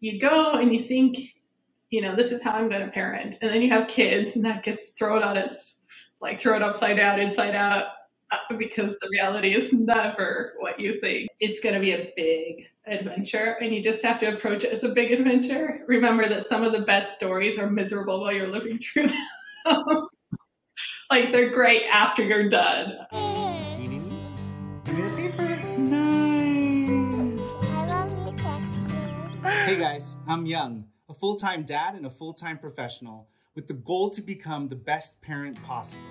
you go and you think, you know, this is how I'm going to parent. And then you have kids and that gets thrown on its, like thrown upside down, inside out, uh, because the reality is never what you think. It's going to be a big adventure and you just have to approach it as a big adventure. Remember that some of the best stories are miserable while you're living through them. like they're great after you're done. Guys, I'm Young, a full time dad and a full time professional with the goal to become the best parent possible.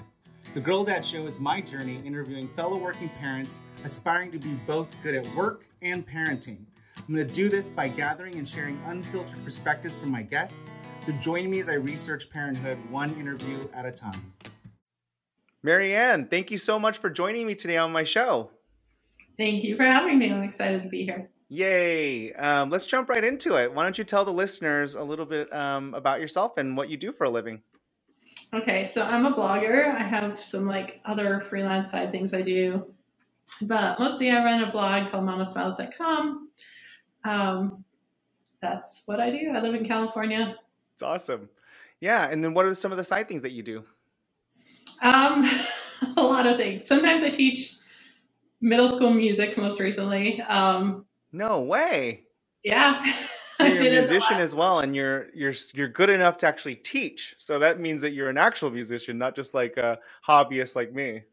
The Girl Dad Show is my journey interviewing fellow working parents aspiring to be both good at work and parenting. I'm going to do this by gathering and sharing unfiltered perspectives from my guests. So join me as I research parenthood one interview at a time. MaryAnne, thank you so much for joining me today on my show. Thank you for having me. I'm excited to be here. Yay. Um, let's jump right into it. Why don't you tell the listeners a little bit um, about yourself and what you do for a living? Okay, so I'm a blogger. I have some like other freelance side things I do, but mostly I run a blog called mamasmiles.com. Um, that's what I do. I live in California. It's awesome. Yeah, and then what are some of the side things that you do? Um, a lot of things. Sometimes I teach middle school music. Most recently, um, No way. yeah, So you're a musician as well, and you're you're you're good enough to actually teach. So that means that you're an actual musician, not just like a hobbyist like me.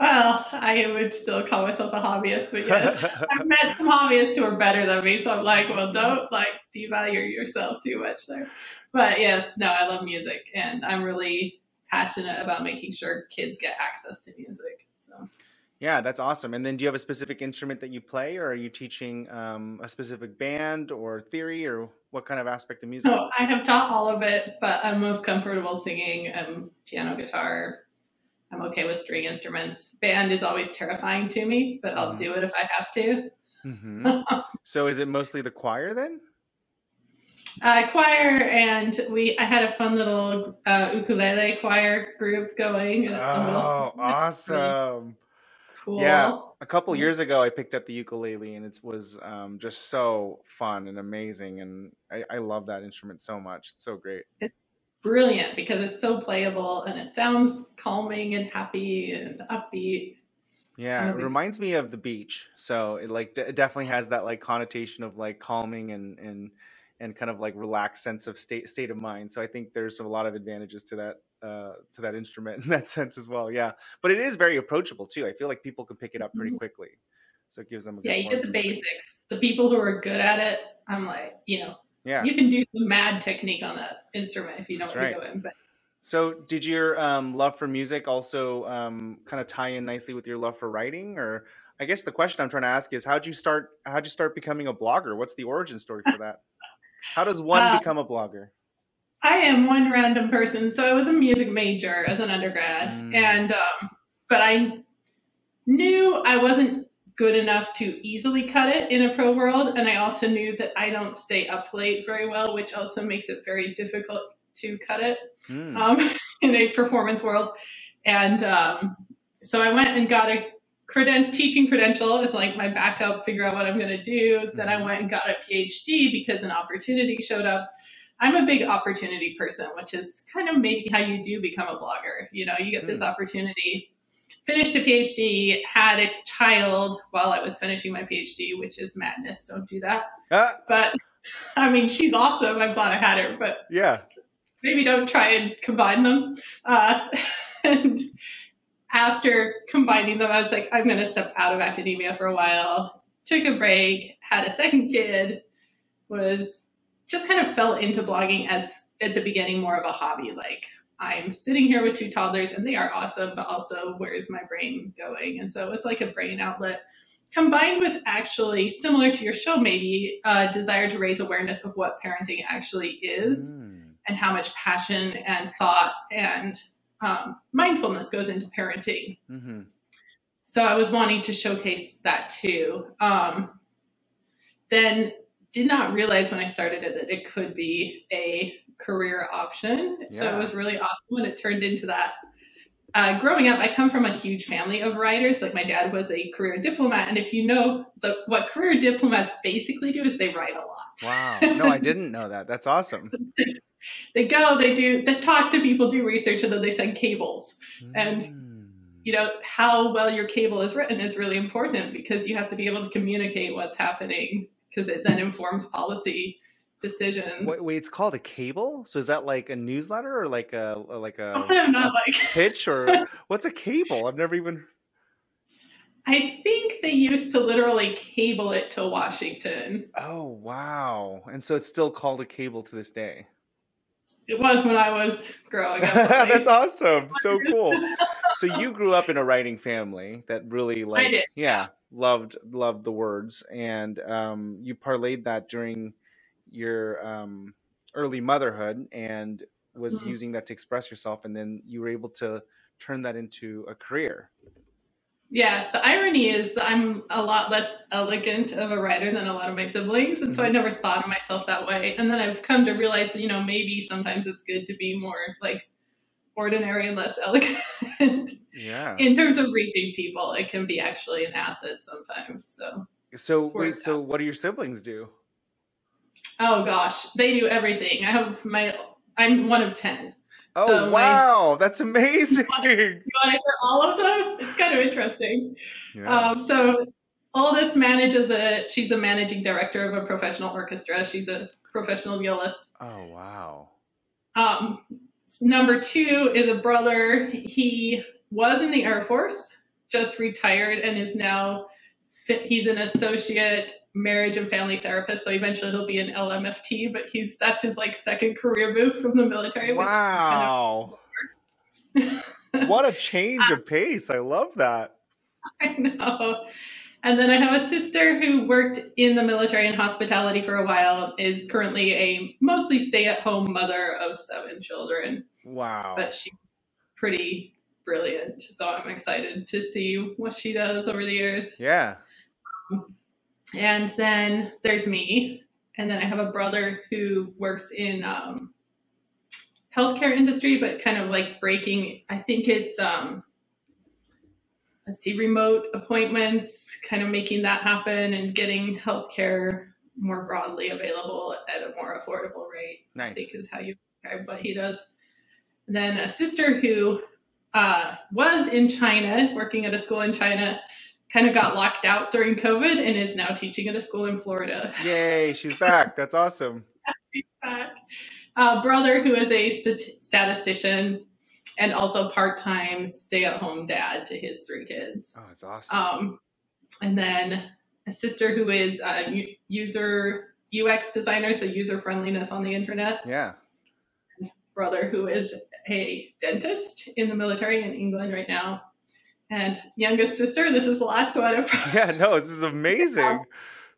Well, I would still call myself a hobbyist, but yes, I've met some hobbyists who are better than me. So I'm like, well, don't like devalue yourself too much there. But yes, no, I love music, and I'm really passionate about making sure kids get access to music. So. Yeah, that's awesome. And then do you have a specific instrument that you play, or are you teaching um, a specific band or theory, or what kind of aspect of music? So I have taught all of it, but I'm most comfortable singing um, piano, guitar. I'm okay with string instruments. Band is always terrifying to me, but I'll Mhm. do it if I have to. hmm So is it mostly the choir then? Uh, choir, and we I had a fun little uh, ukulele choir group going. middle Oh, school. It's really awesome. Cool. Yeah, a couple Yeah. years ago, I picked up the ukulele, and it was um, just so fun and amazing, and I, I love that instrument so much. It's so great. It's brilliant because it's so playable and it sounds calming and happy and upbeat. Yeah, it reminds me of the beach. So it like d- it definitely has that like connotation of like calming and and and kind of like relaxed sense of state state of mind. So I think there's a lot of advantages to that uh to that instrument in that sense as well. Yeah. But it is very approachable too. I feel like people can pick it up pretty Mhm. quickly. So it gives them a Yeah, you get the basics. The people who are good at it, I'm like, you know, Yeah. you can do some mad technique on that instrument if you know That's what right. you're doing. But So, did your um, love for music also um, kind of tie in nicely with your love for writing? Or I guess the question I'm trying to ask is, how'd you start? How'd you start becoming a blogger? What's the origin story for that? How does one uh, become a blogger? I am one random person. So I was a music major as an undergrad, Mm, and um, but I knew I wasn't good enough to easily cut it in a pro world, and I also knew that I don't stay up late very well, which also makes it very difficult to cut it mm, um, in a performance world. And um, so I went and got a creden- teaching credential is like my backup, figure out what I'm going to do. Then I mhm, went and got a PhD because an opportunity showed up. I'm a big opportunity person, which is kind of maybe how you do become a blogger. You know, you get this mm. opportunity, finished a PhD, had a child while I was finishing my PhD, which is madness. Don't do that. Ah, But I mean, she's awesome. I'm glad I had her, but yeah. maybe don't try and combine them. Uh, and after combining them, I was like, I'm going to step out of academia for a while. Took a break, had a second kid, was just kind of fell into blogging as at the beginning more of a hobby. Like I'm sitting here with two toddlers and they are awesome, but also where's my brain going? And so it was like a brain outlet combined with actually similar to your show, maybe a desire to raise awareness of what parenting actually is Mm, and how much passion and thought and um, mindfulness goes into parenting. mhm, So I was wanting to showcase that too. Um, then did not realize when I started it that it could be a career option. So it was really awesome when it turned into that. uh, growing up, I come from a huge family of writers. Like my dad was a career diplomat, and if you know the, what career diplomats basically do is they write a lot. Wow. No, I didn't know that. That's awesome. they go, they do, they talk to people, do research, and then they send cables. And Mm. you know how well your cable is written is really important because you have to be able to communicate what's happening because it then informs policy decisions. Wait, wait, it's called a cable. So is that like a newsletter or like a like a not like. pitch or what's a cable? I've never even. I think they used to literally cable it to Washington. Oh wow! And so it's still called a cable to this day. It was when I was growing up. That's awesome. So cool. So you grew up in a writing family that really like yeah, loved loved the words and um you parlayed that during your um early motherhood and was Mhm. using that to express yourself and then you were able to turn that into a career. Yeah, the irony is that I'm a lot less elegant of a writer than a lot of my siblings, and so I mm-hmm. never thought of myself that way. And then I've come to realize, that, you know, maybe sometimes it's good to be more like ordinary and less elegant. Yeah. In terms of reaching people, it can be actually an asset sometimes. So, So wait, so what do your siblings do? oh gosh, they do everything. I have my, I'm one of 10. Oh So wow, that's amazing. You want to hear all of them? It's kind of interesting. Yeah. Um, so oldest manages a she's a managing director of a professional orchestra. She's a professional violist. oh wow. Um, number two is a brother. He was in the Air Force, just retired, and is now he's an associate marriage and family therapist. So eventually he'll be an LMFT, but he's that's his like second career move from the military. which is kind Wow. of- what a change of pace. I love that. I know. And then I have a sister who worked in the military and hospitality for a while, is currently a mostly stay at home mother of seven children, Wow. but she's pretty brilliant. So I'm excited to see what she does over the years. Yeah. Um, And then there's me. And then I have a brother who works in um, healthcare industry, but kind of like breaking, I think it's, um, let's see, remote appointments, kind of making that happen and getting healthcare more broadly available at a more affordable rate. I think is how you describe what he does. And then a sister who uh, was in China, working at a school in China, kind of got locked out during COVID and is now teaching at a school in Florida. Yay, she's back. That's awesome. Back. Uh, brother who is a stat- statistician and also part-time stay-at-home dad to his three kids. Oh, it's awesome. Um, and then a sister who is a u- user UX designer, so user friendliness on the internet. yeah. brother who is a dentist in the military in England right now. And youngest sister, this is the last one. of- Yeah, no, this is amazing.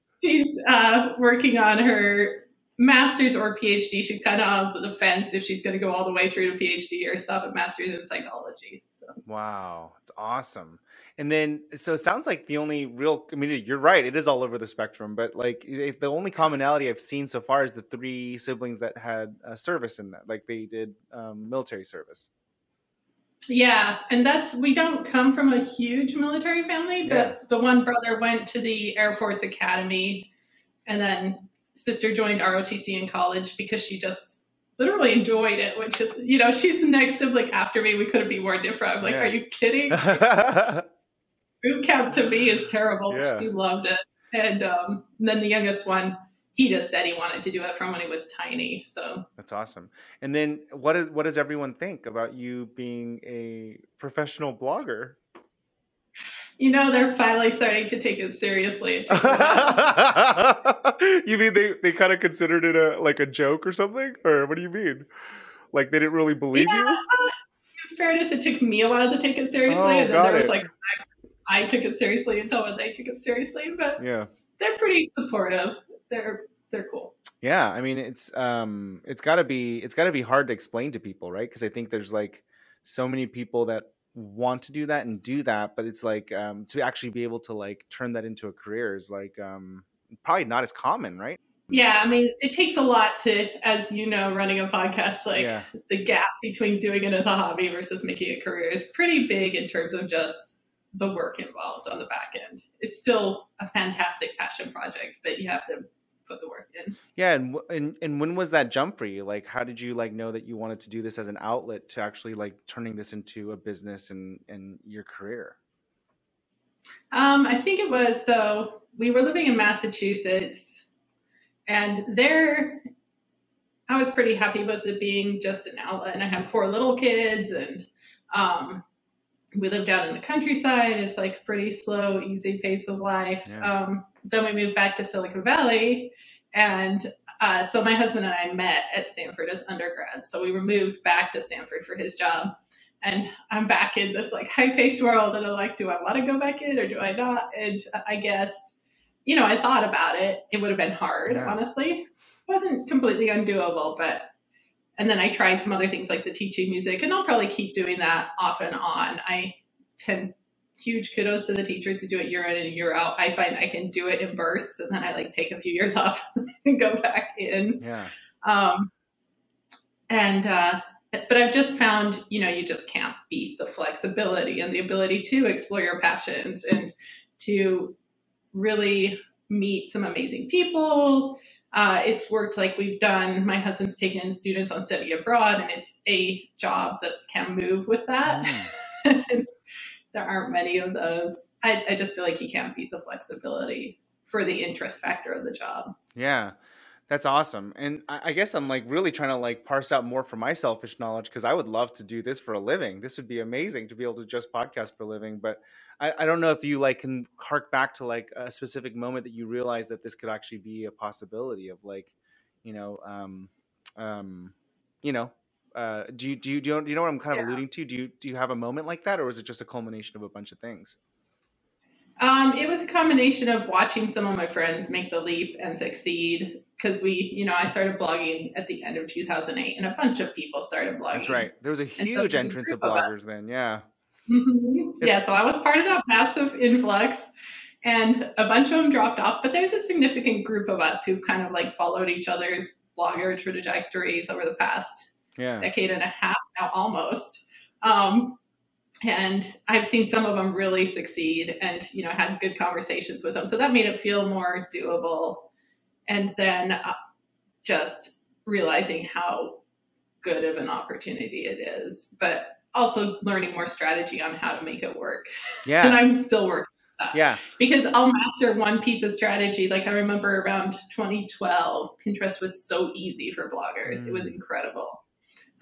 She's uh, working on her master's or PhD. She's kind of on the fence if she's going to go all the way through to PhD or stop at master's in psychology. So Wow, it's awesome. And then, so it sounds like the only real, I mean, you're right, it is all over the spectrum, but like the only commonality I've seen so far is the three siblings that had service in that, like they did um, military service. Yeah, and that's we don't come from a huge military family, but Yeah. the one brother went to the Air Force Academy, and then sister joined ROTC in college because she just literally enjoyed it. Which is, you know, she's the next sibling after me. We couldn't be more different. I'm like, Yeah. are you kidding? Boot camp to me is terrible. Yeah. She loved it, and um, then the youngest one, he just said he wanted to do it from when he was tiny. So That's awesome. And then, what is what does everyone think about you being a professional blogger? you know, they're finally starting to take it seriously. you mean they, they kind of considered it a like a joke or something, or what do you mean? Like they didn't really believe Yeah, you? in fairness, it took me a while to take it seriously, Oh, and then got there was it. like I took it seriously until when they took it seriously. But Yeah. they're pretty supportive. They're they're cool. Yeah, I mean it's um it's got to be it's got to be hard to explain to people, right? Because I think there's like so many people that want to do that and do that, but it's like um to actually be able to like turn that into a career is like um probably not as common, right? Yeah, I mean, it takes a lot to, as you know, running a podcast, like Yeah. the gap between doing it as a hobby versus making a career is pretty big in terms of just the work involved on the back end. It's still a fantastic passion project, but you have to put the work in. Yeah, and, and and when was that jump for you? Like, how did you like know that you wanted to do this as an outlet to actually like turning this into a business and and your career? Um, I think it was so we were living in Massachusetts, and there I was pretty happy with it being just an outlet. And I had four little kids, and um, we lived out in the countryside. It's like pretty slow, easy pace of life. Yeah. Um, then we moved back to Silicon Valley, and uh, so my husband and I met at Stanford as undergrads. So we were moved back to Stanford for his job. And I'm back in this like high paced world, and I'm like, do I want to go back in or do I not? And I guess, you know, I thought about it. It would have been hard, Yeah. honestly. wasn't completely undoable, but and then I tried some other things like the teaching music, and I'll probably keep doing that off and on. I tend huge kudos to the teachers who do it year in and year out. I find I can do it in bursts, and then I like take a few years off and go back in. Yeah. Um, and uh, but I've just found, you know, you just can't beat the flexibility and the ability to explore your passions and to really meet some amazing people. Uh, it's worked like we've done. My husband's taken in students on study abroad, and it's a job that can move with that. Mm. there aren't many of those. I, I just feel like you can't beat the flexibility for the interest factor of the job. Yeah, that's awesome. And I, I guess I'm like really trying to like parse out more for my selfish knowledge because I would love to do this for a living. This would be amazing to be able to just podcast for a living. But I, I don't know if you like can hark back to like a specific moment that you realized that this could actually be a possibility of like, you know, um, um, you know, uh, do you do you do you know, do you know what I'm kind of Yeah. alluding to? Do you do you have a moment like that, or was it just a culmination of a bunch of things? Um, it was a combination of watching some of my friends make the leap and succeed because we, you know, I started blogging at the end of 2008 and a bunch of people started blogging. That's right. There was a huge a entrance of group of bloggers then. Yeah. Mhm. yeah, so I was part of that massive influx and a bunch of them dropped off, but there's a significant group of us who've kind of like followed each other's blogger trajectories over the past Yeah. decade and a half now almost. Um, and I've seen some of them really succeed and, you know, had good conversations with them. So that made it feel more doable. And then uh, just realizing how good of an opportunity it is, but also learning more strategy on how to make it work. Yeah. and I'm still working Yeah. because I'll master one piece of strategy. Like I remember around 2012, Pinterest was so easy for bloggers. It was Mm. incredible.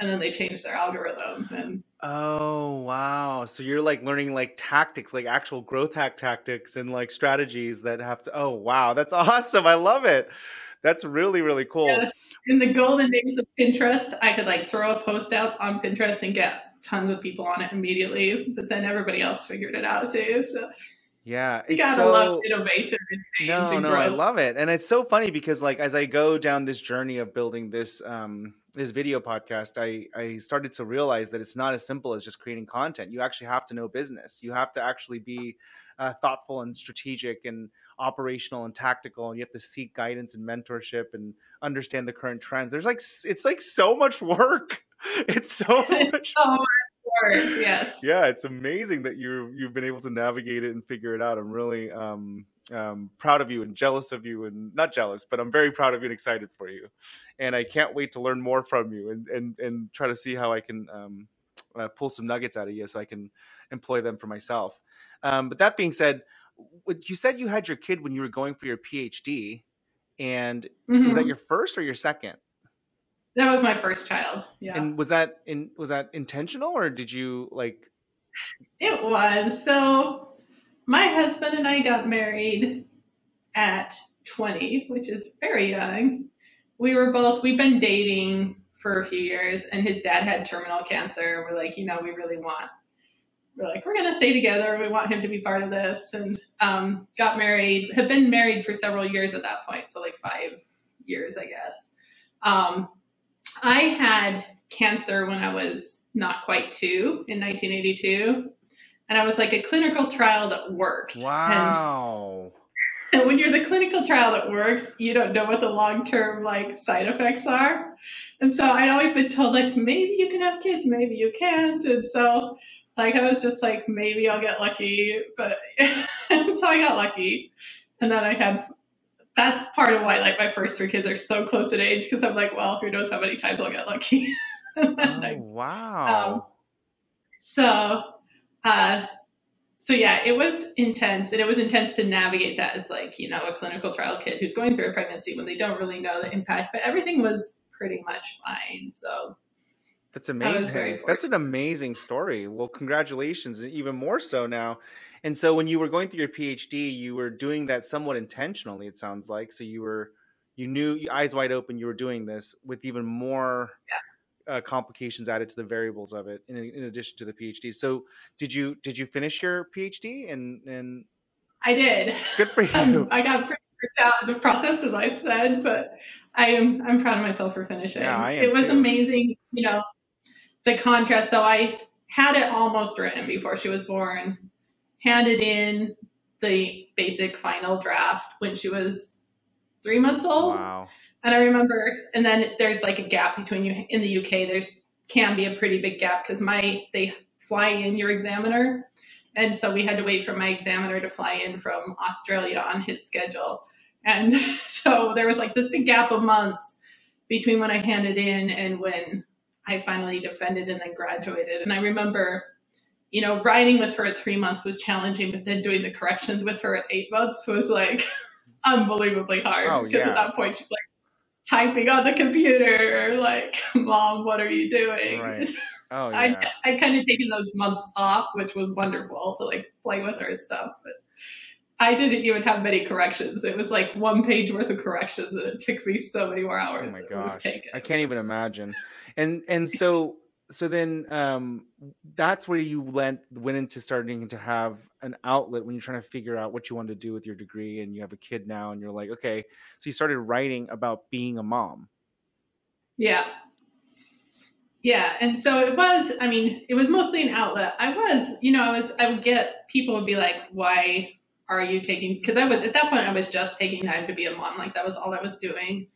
And then they changed their algorithm and Oh wow! So you're like learning like tactics, like actual growth hack tactics and like strategies that have to. Oh wow, that's awesome! I love it. That's really really cool. Yeah. in the golden days of Pinterest, I could like throw a post out on Pinterest and get tons of people on it immediately. But then everybody else figured it out too. So Yeah, you gotta so. love innovation and change No, and no, growth. I love it, and it's so funny because like as I go down this journey of building this um this video podcast, I I started to realize that it's not as simple as just creating content. You actually have to know business. You have to actually be uh, thoughtful and strategic and operational and tactical, and you have to seek guidance and mentorship and understand the current trends. There's like it's like so much work. It's so much so work. Yes. yeah it's amazing that you you've been able to navigate it and figure it out i'm really um, um proud of you and jealous of you and not jealous but i'm very proud of you and excited for you and i can't wait to learn more from you and and and try to see how i can um uh, pull some nuggets out of you so i can employ them for myself um but that being said what you said you had your kid when you were going for your phd and was that Mhm. your first or your second That was my first child. Yeah. and was that in was that intentional or did you like It was. So my husband and I got married at 20, which is very young. We were both, we've been dating for a few years, and his dad had terminal cancer. We're like, you know, we really want, we're like, we're going to stay together. We want him to be part of this. And um, got married, had been married for several years at that point. So like five years, I guess. Um, I had cancer when I was not quite two in 1982. And I was like a clinical trial that worked. And wow and when you're the clinical trial that works, you don't know what the long term like side effects are. And so I'd always been told like maybe you can have kids, maybe you can't. And so like I was just like maybe I'll get lucky, but so I got lucky. And then I had that's part of why like my first three kids are so close in age because I'm like, well, who knows how many times I'll get lucky. oh, wow. Um, so, uh, so yeah, it was intense, and it was intense to navigate that as like you know a clinical trial kid who's going through a pregnancy when they don't really know the impact, but everything was pretty much fine. So that's amazing. That's an amazing story. Well, congratulations, and even more so now. And so, when you were going through your PhD, you were doing that somewhat intentionally. It sounds like so you were, you knew eyes wide open. You were doing this with even more yeah uh, complications added to the variables of it in, in addition to the PhD. So did you did you finish your PhD and and I did. Good for you. I got pretty freaked out in the process, as I said, but I am I'm proud of myself for finishing. Yeah, I am it was too. amazing, you know, the contrast. So I had it almost written before she was born, handed in the basic final draft when she was three months old. Wow. And I remember, and then there's like a gap between you in the UK. There's can be a pretty big gap because my they fly in your examiner, and so we had to wait for my examiner to fly in from Australia on his schedule, and so there was like this big gap of months between when I handed in and when I finally defended and then graduated. And I remember, you know, writing with her at three months was challenging, but then doing the corrections with her at eight months was like unbelievably hard oh, because yeah. at that point she's like typing on the computer, like, Mom, what are you doing? Right. Oh, yeah. I I kind of taken those months off, which was wonderful to like play with her and stuff. But I didn't even have many corrections. It was like one page worth of corrections, and it took me so many more hours. Oh my gosh, I can't even imagine. And and so so then um, that's where you went went into starting to have an outlet when you're trying to figure out what you want to do with your degree and you have a kid now and you're like okay. So you started writing about being a mom. Yeah. Yeah and so it was i mean it was mostly an outlet. I was you know i was i would get people would be like why are you taking because i was at that point i was just taking time to be a mom like that was all i was doing.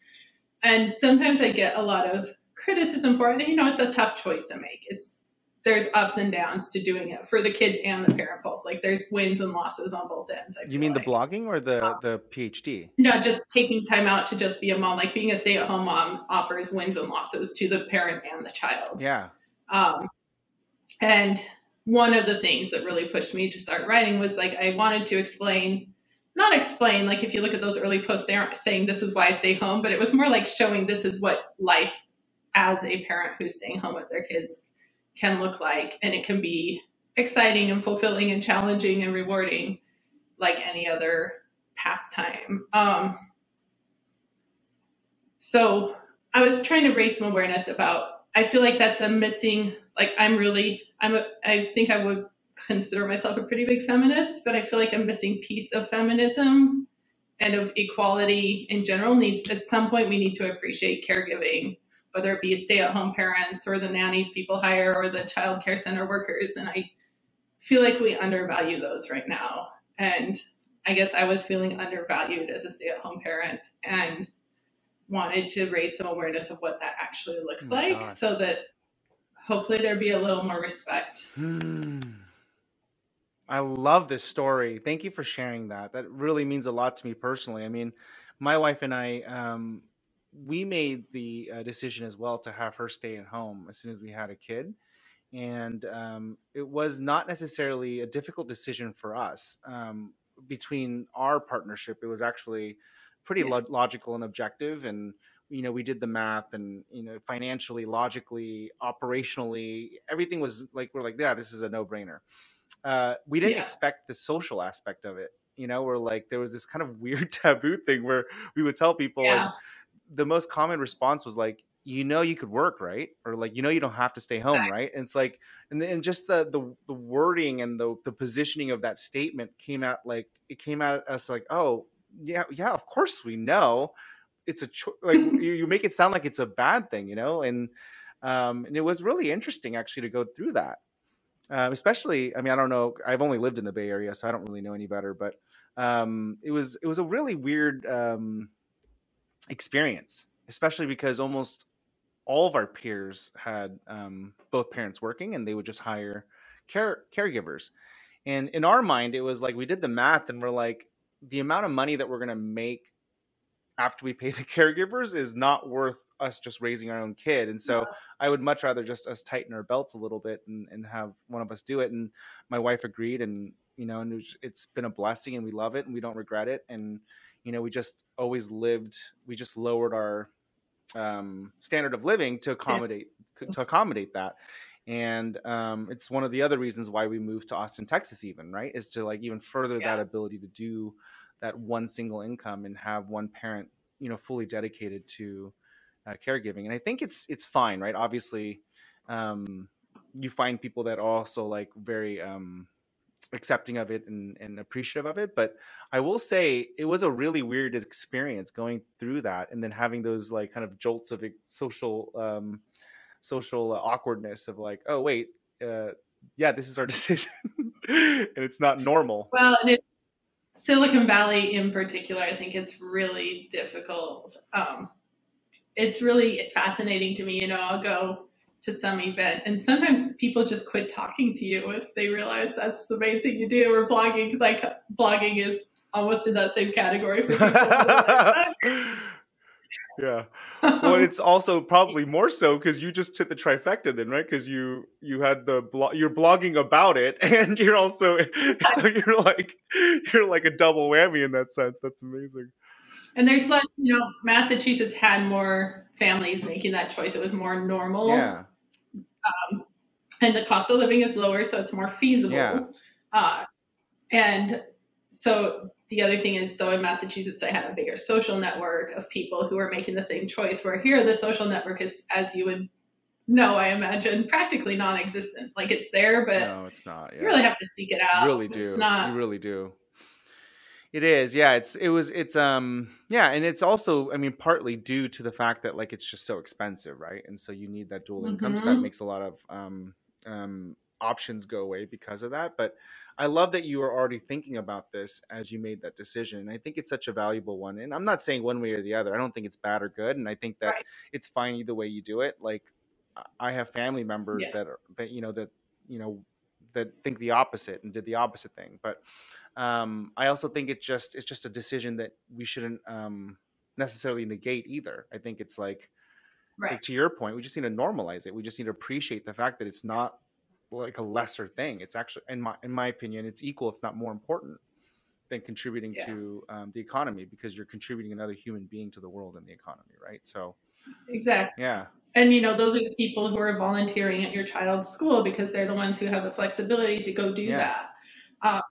And sometimes i get a lot of criticism for it. You know, it's a tough choice to make. It's there's ups and downs to doing it for the kids and the parent both. Like there's wins and losses on both ends. you mean like. the blogging or the um, the PhD? No, just taking time out to just be a mom. Like being a stay at home mom offers wins and losses to the parent and the child. Yeah. Um, and one of the things that really pushed me to start writing was like I wanted to explain not explain like if you look at those early posts they aren't saying this is why I stay home but it was more like showing this is what life as a parent who's staying home with their kids can look like. And it can be exciting and fulfilling and challenging and rewarding like any other pastime. Um, so I was trying to raise some awareness about, I feel like that's a missing, like I'm really, I'm a, I think I would consider myself a pretty big feminist, but I feel like a missing piece of feminism and of equality in general needs, at some point we need to appreciate caregiving whether it be stay-at-home parents or the nannies people hire or the child care center workers. And I feel like we undervalue those right now. And I guess I was feeling undervalued as a stay-at-home parent and wanted to raise some awareness of what that actually looks oh like so that hopefully there'd be a little more respect. Hmm. I love this story. Thank you for sharing that. That really means a lot to me personally. I mean, my wife and I, um, we made the uh, decision as well to have her stay at home as soon as we had a kid. And um, it was not necessarily a difficult decision for us. Um, between our partnership, it was actually pretty lo- logical and objective. And, you know, we did the math and, you know, financially, logically, operationally, everything was like, we're like, yeah, this is a no brainer. Uh, we didn't yeah. expect the social aspect of it. You know, where like there was this kind of weird taboo thing where we would tell people, yeah. and, the most common response was like, you know, you could work, right? Or like, you know, you don't have to stay home, right? And it's like, and then just the the the wording and the the positioning of that statement came out like it came out as like, oh yeah, yeah, of course we know it's a cho- like you, you make it sound like it's a bad thing, you know, and um, and it was really interesting actually to go through that. uh, especially, I mean, I don't know. I've only lived in the Bay Area, so I don't really know any better. But um, it was it was a really weird um, experience, especially because almost all of our peers had um, both parents working, and they would just hire care caregivers. And in our mind, it was like we did the math, and we're like, the amount of money that we're going to make after we pay the caregivers is not worth us just raising our own kid. And so yeah. I would much rather just us tighten our belts a little bit and, and have one of us do it. And my wife agreed and, you know, and it's been a blessing and we love it and we don't regret it. And, you know, we just always lived, we just lowered our um, standard of living to accommodate, yeah. to accommodate that. And um, it's one of the other reasons why we moved to Austin, Texas, even right, is to like even further yeah. that ability to do that one single income and have one parent, you know, fully dedicated to uh, caregiving. And I think it's it's fine, right? Obviously, um, you find people that are also like very um, accepting of it and, and appreciative of it. But I will say it was a really weird experience going through that and then having those like kind of jolts of social um, social awkwardness of like, oh wait, uh, yeah, this is our decision, and it's not normal. Well, and it, Silicon Valley in particular, I think it's really difficult. Um, it's really fascinating to me. You know, I'll go to some event. And sometimes people just quit talking to you if they realize that's the main thing you do. Or blogging like blogging is almost in that same category yeah. Well it's also probably more so because you just hit the trifecta then right? Because you you had the blog you're blogging about it and you're also so you're like you're like a double whammy in that sense. That's amazing. And there's like you know massachusetts had more families making that choice. It was more normal. Yeah um, and the cost of living is lower so it's more feasible yeah. uh, and so the other thing is, so in Massachusetts, I had a bigger social network of people who are making the same choice. Where here, the social network is, as you would know, I imagine, practically non-existent. Like it's there, but no, it's not. Yeah. You really have to seek it out. You really do. It's not. You really do. It is, yeah. It's it was it's um yeah, and it's also I mean partly due to the fact that like it's just so expensive, right? And so you need that dual income, mm-hmm. so that makes a lot of um um options go away because of that. But I love that you were already thinking about this as you made that decision. And I think it's such a valuable one. And I'm not saying one way or the other. I don't think it's bad or good. And I think that right. it's fine either way you do it. Like I have family members yeah. that are that you know that you know that think the opposite and did the opposite thing. But um, I also think it's just it's just a decision that we shouldn't um, necessarily negate either. I think it's like, right. like to your point, we just need to normalize it. We just need to appreciate the fact that it's not like a lesser thing. It's actually, in my in my opinion, it's equal, if not more important, than contributing yeah. to um, the economy because you're contributing another human being to the world and the economy, right? So, exactly. Yeah. And you know, those are the people who are volunteering at your child's school because they're the ones who have the flexibility to go do yeah. that. Um,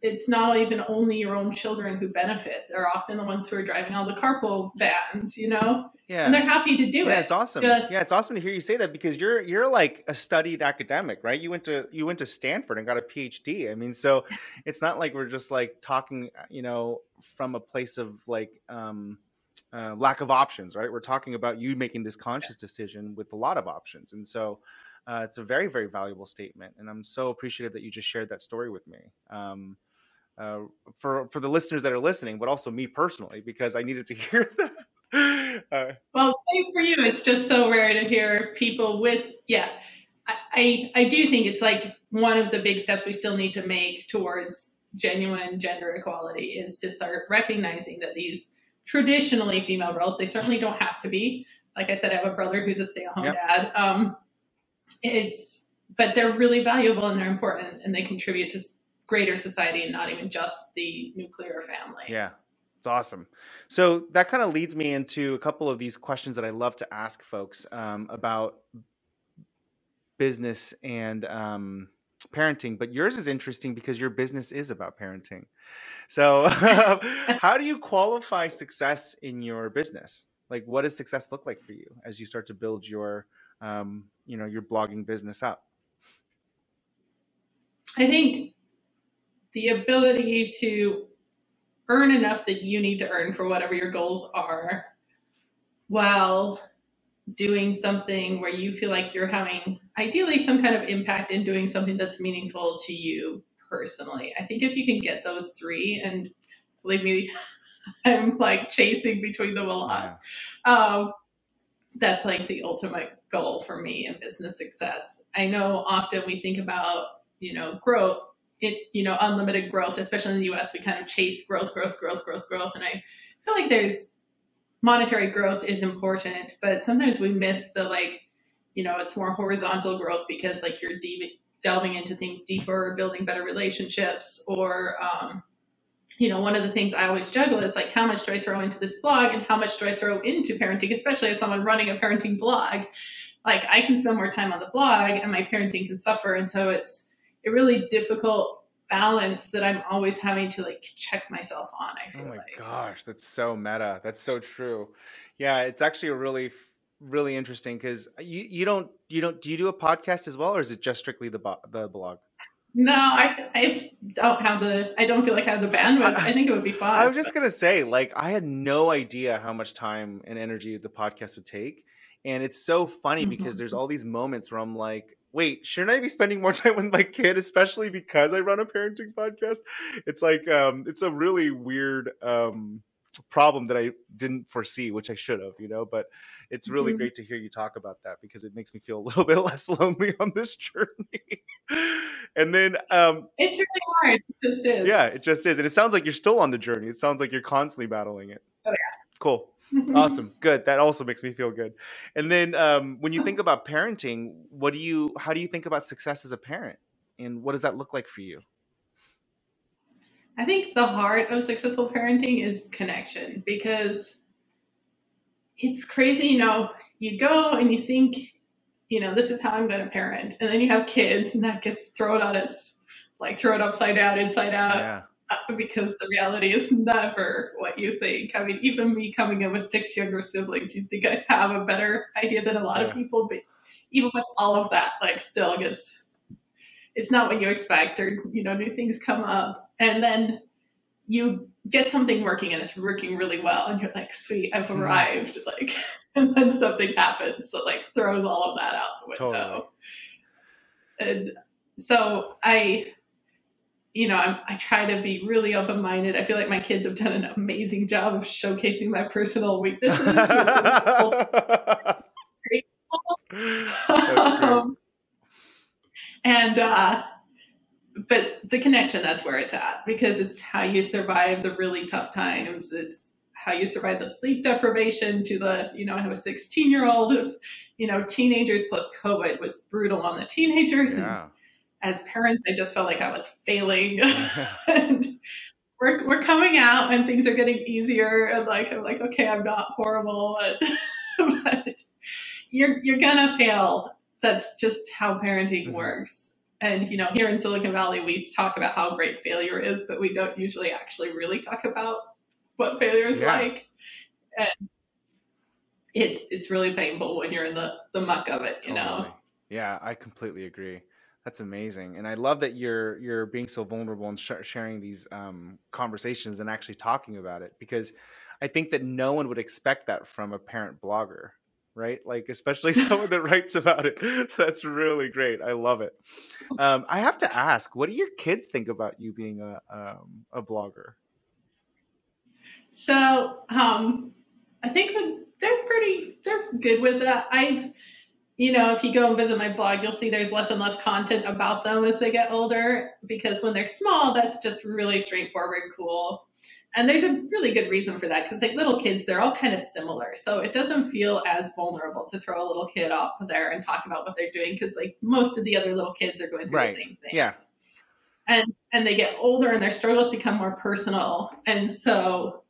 it's not even only your own children who benefit. They're often the ones who are driving all the carpool vans, you know? Yeah. And they're happy to do yeah, it. Yeah, it's awesome. Just, yeah, it's awesome to hear you say that because you're you're like a studied academic, right? You went to you went to Stanford and got a PhD. I mean, so it's not like we're just like talking, you know, from a place of like um uh, lack of options, right? We're talking about you making this conscious decision with a lot of options. And so uh, it's a very, very valuable statement. And I'm so appreciative that you just shared that story with me. Um, uh, for for the listeners that are listening, but also me personally, because I needed to hear that. Uh, well, same for you. It's just so rare to hear people with yeah. I, I do think it's like one of the big steps we still need to make towards genuine gender equality is to start recognizing that these traditionally female roles, they certainly don't have to be. Like I said, I have a brother who's a stay-at-home yep. dad. Um, it's but they're really valuable and they're important and they contribute to greater society and not even just the nuclear family. Yeah. It's awesome. So that kind of leads me into a couple of these questions that I love to ask folks um, about business and um, parenting. But yours is interesting because your business is about parenting. So, how do you qualify success in your business? Like, what does success look like for you as you start to build your, um, you know, your blogging business up? I think the ability to earn enough that you need to earn for whatever your goals are while doing something where you feel like you're having ideally some kind of impact in doing something that's meaningful to you personally. I think if you can get those three, and believe me, I'm like chasing between them a lot. Um, that's like the ultimate goal for me in business success. I know often we think about, you know, growth, it, you know, unlimited growth, especially in the US, we kind of chase growth, growth, growth, growth, growth. And I feel like there's monetary growth is important, but sometimes we miss the like, you know, it's more horizontal growth because like you're deep, delving into things deeper, building better relationships, or um, you know, one of the things I always juggle is like, how much do I throw into this blog and how much do I throw into parenting, especially as someone running a parenting blog. Like, I can spend more time on the blog and my parenting can suffer. And so it's a really difficult balance that I'm always having to like check myself on. I feel oh my like. gosh, that's so meta. That's so true. Yeah, it's actually a really really interesting because you you don't you don't do you do a podcast as well or is it just strictly the the blog? No, I, I don't have the. I don't feel like I have the bandwidth. I, I think it would be fun. I was just gonna say, like, I had no idea how much time and energy the podcast would take, and it's so funny mm-hmm. because there's all these moments where I'm like, wait, shouldn't I be spending more time with my kid, especially because I run a parenting podcast? It's like, um, it's a really weird um problem that I didn't foresee, which I should have, you know. But it's really mm-hmm. great to hear you talk about that because it makes me feel a little bit less lonely on this journey. and then um, it's really hard. It just is. Yeah, it just is. And it sounds like you're still on the journey. It sounds like you're constantly battling it. Oh yeah. Cool. awesome. Good. That also makes me feel good. And then um, when you think about parenting, what do you how do you think about success as a parent? And what does that look like for you? I think the heart of successful parenting is connection because it's crazy, you know, you go and you think, you know, this is how I'm going to parent. And then you have kids and that gets thrown on its, like thrown upside down, inside out. Yeah. Uh, because the reality is never what you think. I mean, even me coming in with six younger siblings, you think I'd have a better idea than a lot yeah. of people, but even with all of that, like still gets, it's not what you expect or, you know, new things come up. And then you get something working and it's working really well and you're like sweet i've hmm. arrived like and then something happens that like throws all of that out the window totally. and so i you know I'm, i try to be really open-minded i feel like my kids have done an amazing job of showcasing my personal weaknesses um, and uh but the connection, that's where it's at because it's how you survive the really tough times. It's how you survive the sleep deprivation to the, you know, I have a 16 year old, you know, teenagers plus COVID was brutal on the teenagers. Yeah. And as parents, I just felt like I was failing. and we're, we're coming out and things are getting easier. And like, I'm like, okay, I'm not horrible. But, but you're, you're going to fail. That's just how parenting mm-hmm. works and, you know, here in Silicon Valley, we talk about how great failure is, but we don't usually actually really talk about what failure is yeah. like. And it's, it's really painful when you're in the, the muck of it, you know? Yeah, I completely agree. That's amazing, and I love that you're you're being so vulnerable and sh- sharing these um, conversations and actually talking about it because I think that no one would expect that from a parent blogger right? Like especially someone that writes about it. So that's really great. I love it. Um, I have to ask, what do your kids think about you being a um, a blogger? So um, I think they're pretty they're good with that. I've you know, if you go and visit my blog, you'll see there's less and less content about them as they get older because when they're small, that's just really straightforward, cool. And there's a really good reason for that because like little kids, they're all kind of similar. So it doesn't feel as vulnerable to throw a little kid off there and talk about what they're doing because like most of the other little kids are going through right. the same things. Yeah. And and they get older and their struggles become more personal. And so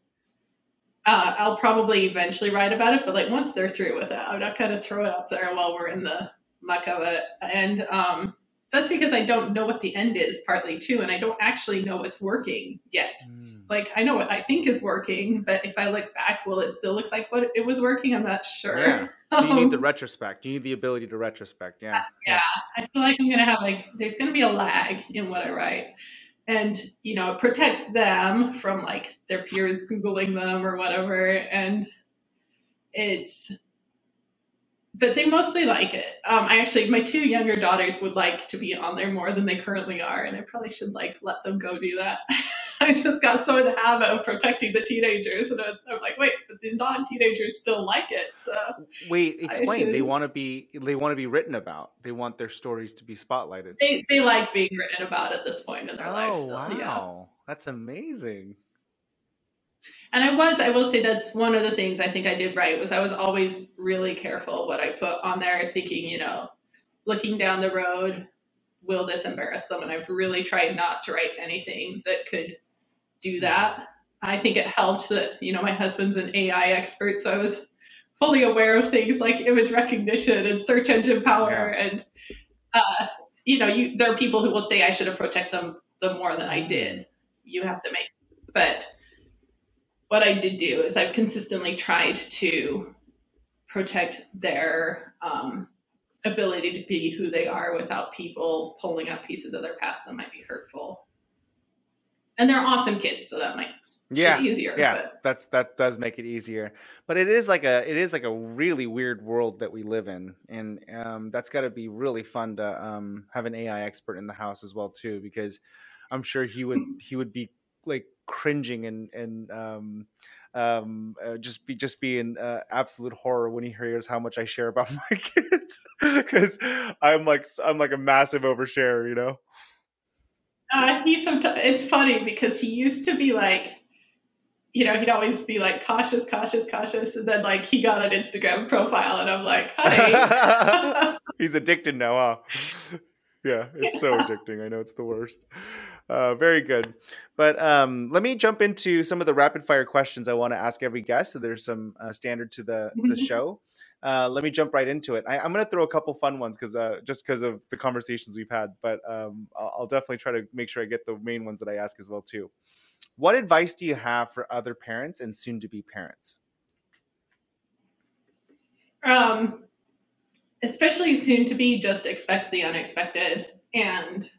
uh, I'll probably eventually write about it, but like once they're through with it, I'm not gonna throw it out there while we're in the muck of it. And um, that's because I don't know what the end is partly too, and I don't actually know what's working yet. Mm. Like I know what I think is working, but if I look back, will it still look like what it was working? I'm not sure. Yeah. So you need the retrospect. You need the ability to retrospect. Yeah. Yeah. I feel like I'm gonna have like there's gonna be a lag in what I write. And you know, it protects them from like their peers googling them or whatever. And it's but they mostly like it. Um, I actually, my two younger daughters would like to be on there more than they currently are, and I probably should like let them go do that. I just got so in the habit of protecting the teenagers, and I'm like, wait, but the non-teenagers still like it. So wait, explain. They want to be they want to be written about. They want their stories to be spotlighted. They they like being written about at this point in their oh, life. Oh wow, yeah. that's amazing. And I was, I will say that's one of the things I think I did right was I was always really careful what I put on there, thinking, you know, looking down the road, will this embarrass them? And I've really tried not to write anything that could do that. I think it helped that, you know, my husband's an AI expert, so I was fully aware of things like image recognition and search engine power. Yeah. And, uh, you know, you, there are people who will say I should have protected them the more than I did. You have to make, but what I did do is I've consistently tried to protect their um, ability to be who they are without people pulling up pieces of their past that might be hurtful. And they're awesome kids, so that makes yeah, it easier. Yeah, but. that's that does make it easier. But it is like a it is like a really weird world that we live in, and um, that's got to be really fun to um, have an AI expert in the house as well too, because I'm sure he would he would be like cringing and and um, um, uh, just be just be in uh, absolute horror when he hears how much I share about my kids because I'm like I'm like a massive overshare, you know. Uh, he sometimes it's funny because he used to be like, you know, he'd always be like cautious, cautious, cautious, and then like he got an Instagram profile, and I'm like, honey. He's addicted now, huh? yeah, it's yeah. so addicting. I know it's the worst. Uh, very good. But um, let me jump into some of the rapid fire questions I want to ask every guest. So there's some uh, standard to the, the mm-hmm. show. Uh, let me jump right into it. I, am going to throw a couple fun ones because uh, just because of the conversations we've had, but um, I'll, I'll, definitely try to make sure I get the main ones that I ask as well too. What advice do you have for other parents and soon-to-be parents? Um, especially soon-to-be, just expect the unexpected and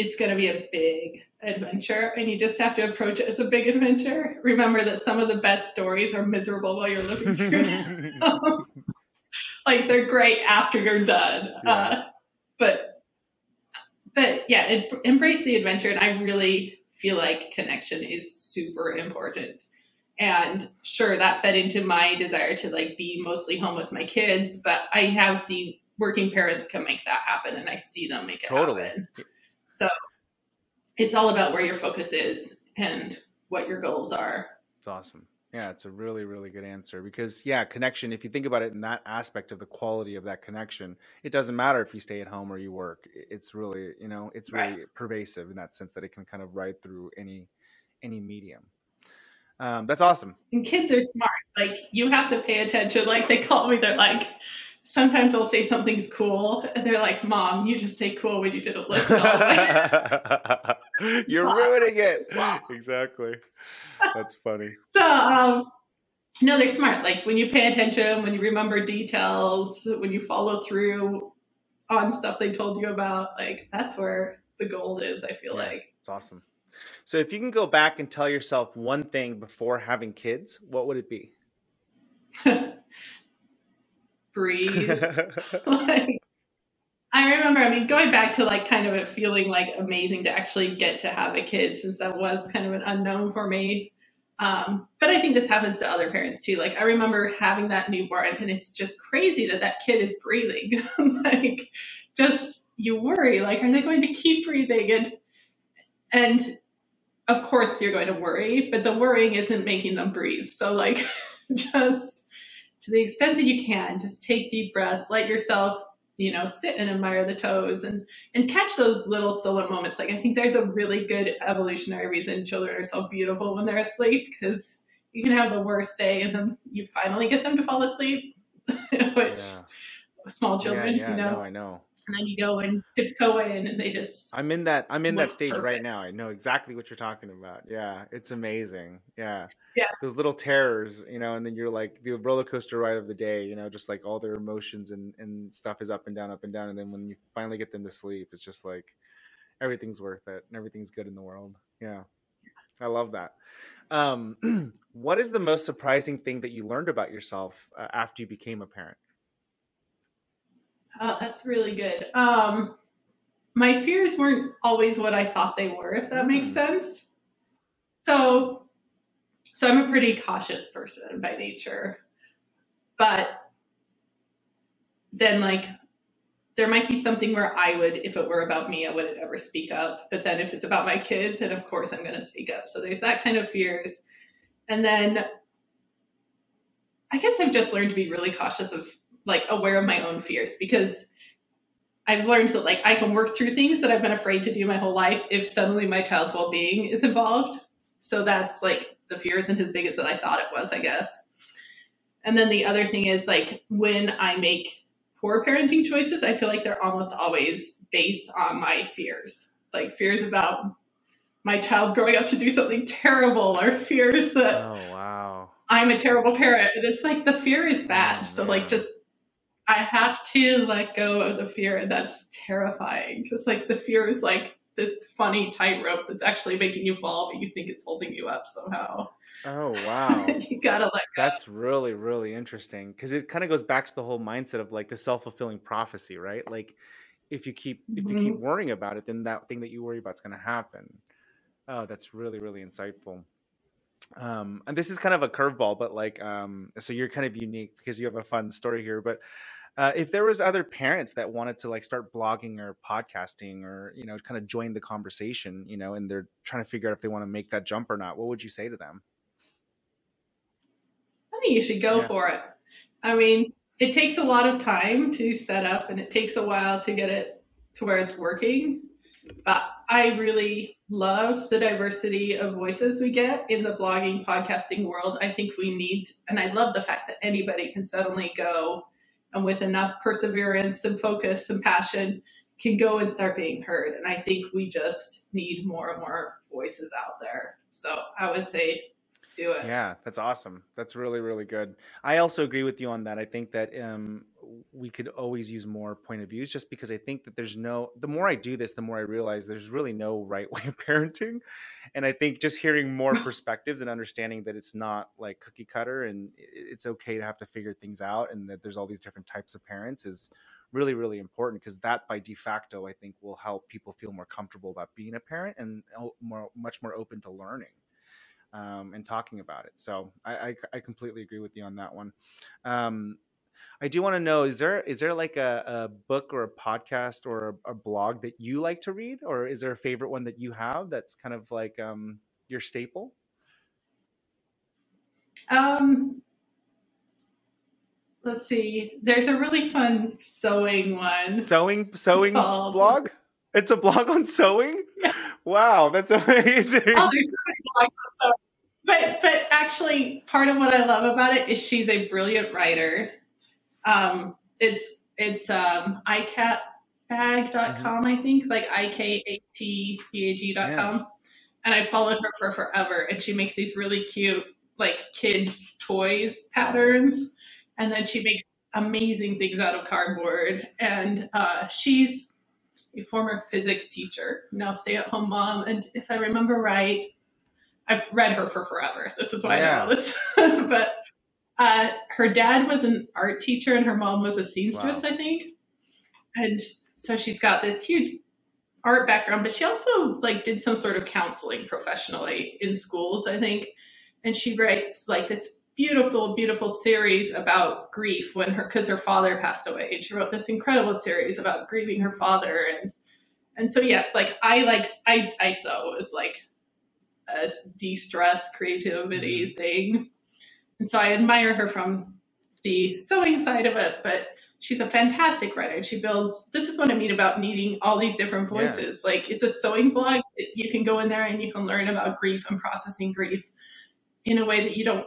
it's going to be a big adventure and you just have to approach it as a big adventure. Remember that some of the best stories are miserable while you're living through them. like they're great after you're done. Yeah. Uh, but, but yeah, it, embrace the adventure. And I really feel like connection is super important. And sure, that fed into my desire to like be mostly home with my kids, but I have seen working parents can make that happen and I see them make it totally. happen. So it's all about where your focus is and what your goals are. It's awesome. Yeah, it's a really, really good answer because, yeah, connection, if you think about it in that aspect of the quality of that connection, it doesn't matter if you stay at home or you work. It's really, you know, it's really right. pervasive in that sense that it can kind of ride through any any medium. Um, that's awesome. And kids are smart. Like, you have to pay attention. Like, they call me, they're like, sometimes I'll say something's cool, and they're like, "Mom, you just say cool when you didn't listen." You're ruining it. Exactly. That's funny. So, um, no, they're smart. Like when you pay attention, when you remember details, when you follow through on stuff they told you about, like that's where the gold is. I feel yeah, like it's awesome. So, if you can go back and tell yourself one thing before having kids, what would it be? breathe. like, I remember, I mean, going back to like kind of it feeling like amazing to actually get to have a kid since that was kind of an unknown for me. Um, but I think this happens to other parents too. Like I remember having that newborn and it's just crazy that that kid is breathing. like just you worry, like, are they going to keep breathing? And, and of course you're going to worry, but the worrying isn't making them breathe. So like just to the extent that you can, just take deep breaths, let yourself, you know, sit and admire the toes and, and catch those little solo moments. Like I think there's a really good evolutionary reason children are so beautiful when they're asleep because you can have the worst day and then you finally get them to fall asleep, which yeah. small children, yeah, yeah, you know. No, I know and then you go and tiptoe in and they just i'm in that i'm in that stage perfect. right now. I know exactly what you're talking about. Yeah it's amazing. Yeah. Yeah. Those little terrors you know and then you're like the roller coaster ride of the day you know just like all their emotions and and stuff is up and down up and down and then when you finally get them to sleep it's just like everything's worth it and everything's good in the world. Yeah. I love that. Um what is the most surprising thing that you learned about yourself uh, after you became a parent Oh, that's really good. Um, my fears weren't always what I thought they were, if that makes Mm. sense. So, so I'm a pretty cautious person by nature, but then like there might be something where I would, if it were about me, I wouldn't ever speak up. But then if it's about my kid, then of course I'm going to speak up. So there's that kind of fears. And then I guess I've just learned to be really cautious of like aware of my own fears because I've learned that like I can work through things that I've been afraid to do my whole life if suddenly my child's well-being is involved. So that's like the fear isn't as big as I thought it was, I guess. And then the other thing is like when I make poor parenting choices, I feel like they're almost always based on my fears. Like fears about my child growing up to do something terrible or fears that Oh wow. I'm a terrible parent. And it's like the fear is bad. Oh, so like just I have to let go of the fear and that's terrifying because like the fear is like this funny tightrope that's actually making you fall, but you think it's holding you up somehow. Oh wow. you gotta let go. That's really, really interesting because it kind of goes back to the whole mindset of like the self-fulfilling prophecy, right? Like if you keep if you keep Mhm. worrying about it, then that thing that you worry about is going to happen. Oh, that's really, really insightful. Um, and this is kind of a curveball, but like, um, so you're kind of unique because you have a fun story here. But uh, if there was other parents that wanted to like start blogging or podcasting or you know kind of join the conversation, you know, and they're trying to figure out if they want to make that jump or not, what would you say to them? I think you should go Yeah. for it. I mean, it takes a lot of time to set up and it takes a while to get it to where it's working. But I really love the diversity of voices we get in the blogging, podcasting world. I think we need, and I love the fact that anybody can suddenly go and with enough perseverance and focus and passion can go and start being heard. And I think we just need more and more voices out there. So I would say do it. Yeah, that's awesome. That's really, really good. I also agree with you on that. I think that um, we could always use more point of views just because I think that there's no, the more I do this, the more I realize there's really no right way of parenting. And I think just hearing more perspectives and understanding that it's not like cookie cutter and it's okay to have to figure things out and that there's all these different types of parents is really, really important because that by de facto, I think will help people feel more comfortable about being a parent and more, much more open to learning um, and talking about it. So I, I, I completely agree with you on that one. Um, I do want to know is there is there like a, a book or a podcast or a, a blog that you like to read, or is there a favorite one that you have that's kind of like um, your staple? Um, let's see. There's a really fun sewing one. Sewing sewing called- blog. It's a blog on sewing. Yeah. Wow, that's amazing. Oh, there's so many blogs on sewing. But but actually, part of what I love about it is she's a brilliant writer. Um, it's it's um ikatbag.com, I think, like i k a t b a g dot com. And I followed her for forever, and she makes these really cute like kid toys patterns, and then she makes amazing things out of cardboard. And uh, she's a former physics teacher, now stay-at-home mom, and if I remember right, I've read her for forever. This is why I know this. but uh, her dad was an art teacher, and her mom was a seamstress, Wow. I think. And so she's got this huge art background, but she also like did some sort of counseling professionally in schools, I think. And she writes like this beautiful, beautiful series about grief when her because her father passed away. And she wrote this incredible series about grieving her father and and so yes, like I like I I sew is like a de-stress creativity thing. And so I admire her from the sewing side of it, but she's a fantastic writer. She builds, this is what I mean about needing all these different Yeah. voices. Like it's a sewing blog. You can go in there and you can learn about grief and processing grief in a way that you don't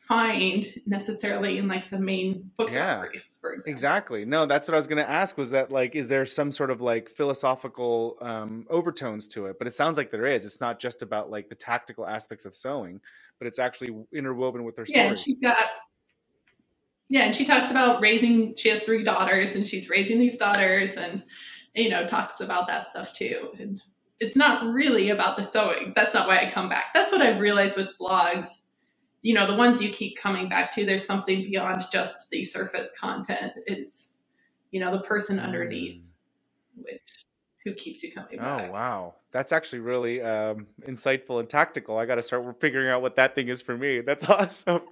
find necessarily in like the main books Yeah. about grief, for example. Exactly. No, that's what I was going to ask. Was that like, is there some sort of like philosophical um, overtones to it? But it sounds like there is. It's not just about like the tactical aspects of sewing, but it's actually interwoven with their story. Yeah, she's got. Yeah, and she talks about raising. She has three daughters, and she's raising these daughters, and you know talks about that stuff too. And it's not really about the sewing. That's not why I come back. That's what I've realized with blogs. You know, the ones you keep coming back to. There's something beyond just the surface content. It's you know, the person underneath, Mm. which who keeps you coming back. Oh wow, that's actually really um, insightful and tactical. I got to start figuring out what that thing is for me. That's awesome.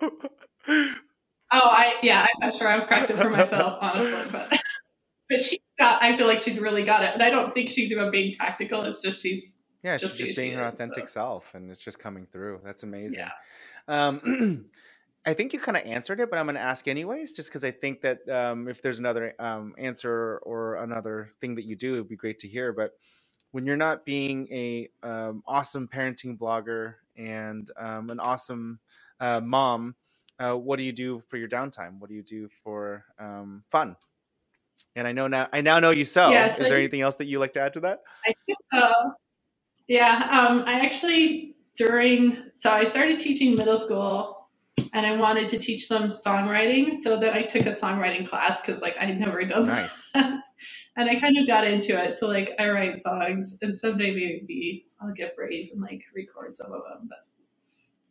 Oh, I yeah, I'm not sure I've cracked it for myself, honestly, but but she got. I feel like she's really got it, and I don't think she's even being tactical. It's just she's yeah, she's Just who just being her authentic so. self, and it's just coming through. That's amazing. yeah. Um, I think you kind of answered it, but I'm going to ask anyways, just because I think that um, if there's another um, answer or another thing that you do, it'd be great to hear. But when you're not being a um, awesome parenting blogger and um, an awesome uh, mom, uh, what do you do for your downtime? What do you do for um, fun? And I know now, I now know you sew. Yeah, Is there anything else that you like to add to that? I think so. Yeah, um, I actually during so I started teaching middle school, and I wanted to teach them songwriting, so that I took a songwriting class because like I had never done Nice. that, and I kind of got into it. So like I write songs, and someday maybe I'll get brave and like record some of them. But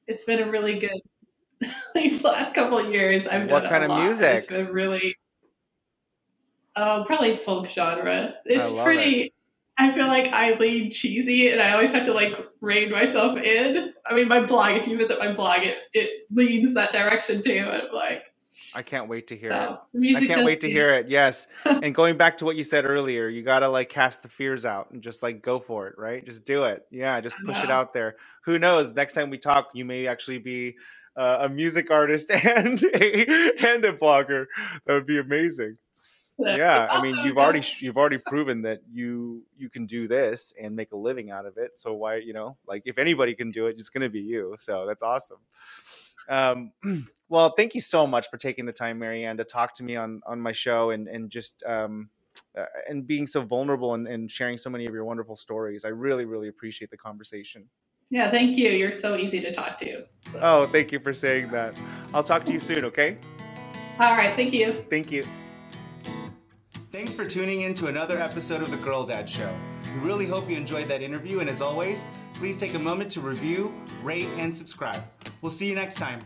it's been a really good these last couple of years. I've What done kind a of music? It's been really. Oh, probably folk genre. It's pretty. I feel like I lean cheesy, and I always have to like rein myself in. I mean, my blog. If you visit my blog, it it leans that direction too. I'm like, I can't wait to hear it. so music I can't wait to hear it. Yes. and going back to what you said earlier, you got to like cast the fears out and just like go for it, right? Just do it. Yeah, just push it out there. Who knows? Next time we talk, you may actually be uh, a music artist and a, and a blogger. That would be amazing. Yeah, I mean, you've already you've already proven that you you can do this and make a living out of it. So why, you know, like if anybody can do it, it's going to be you. So that's awesome. Um, well, thank you so much for taking the time, MaryAnne, to talk to me on on my show and and just um, uh, and being so vulnerable and, and sharing so many of your wonderful stories. I really really appreciate the conversation. Yeah, thank you. You're so easy to talk to. Oh, thank you for saying that. I'll talk to you soon. Okay. All right, thank you. Thank you. Thanks for tuning in to another episode of The Girl Dad Show. We really hope you enjoyed that interview, and as always, please take a moment to review, rate, and subscribe. We'll see you next time.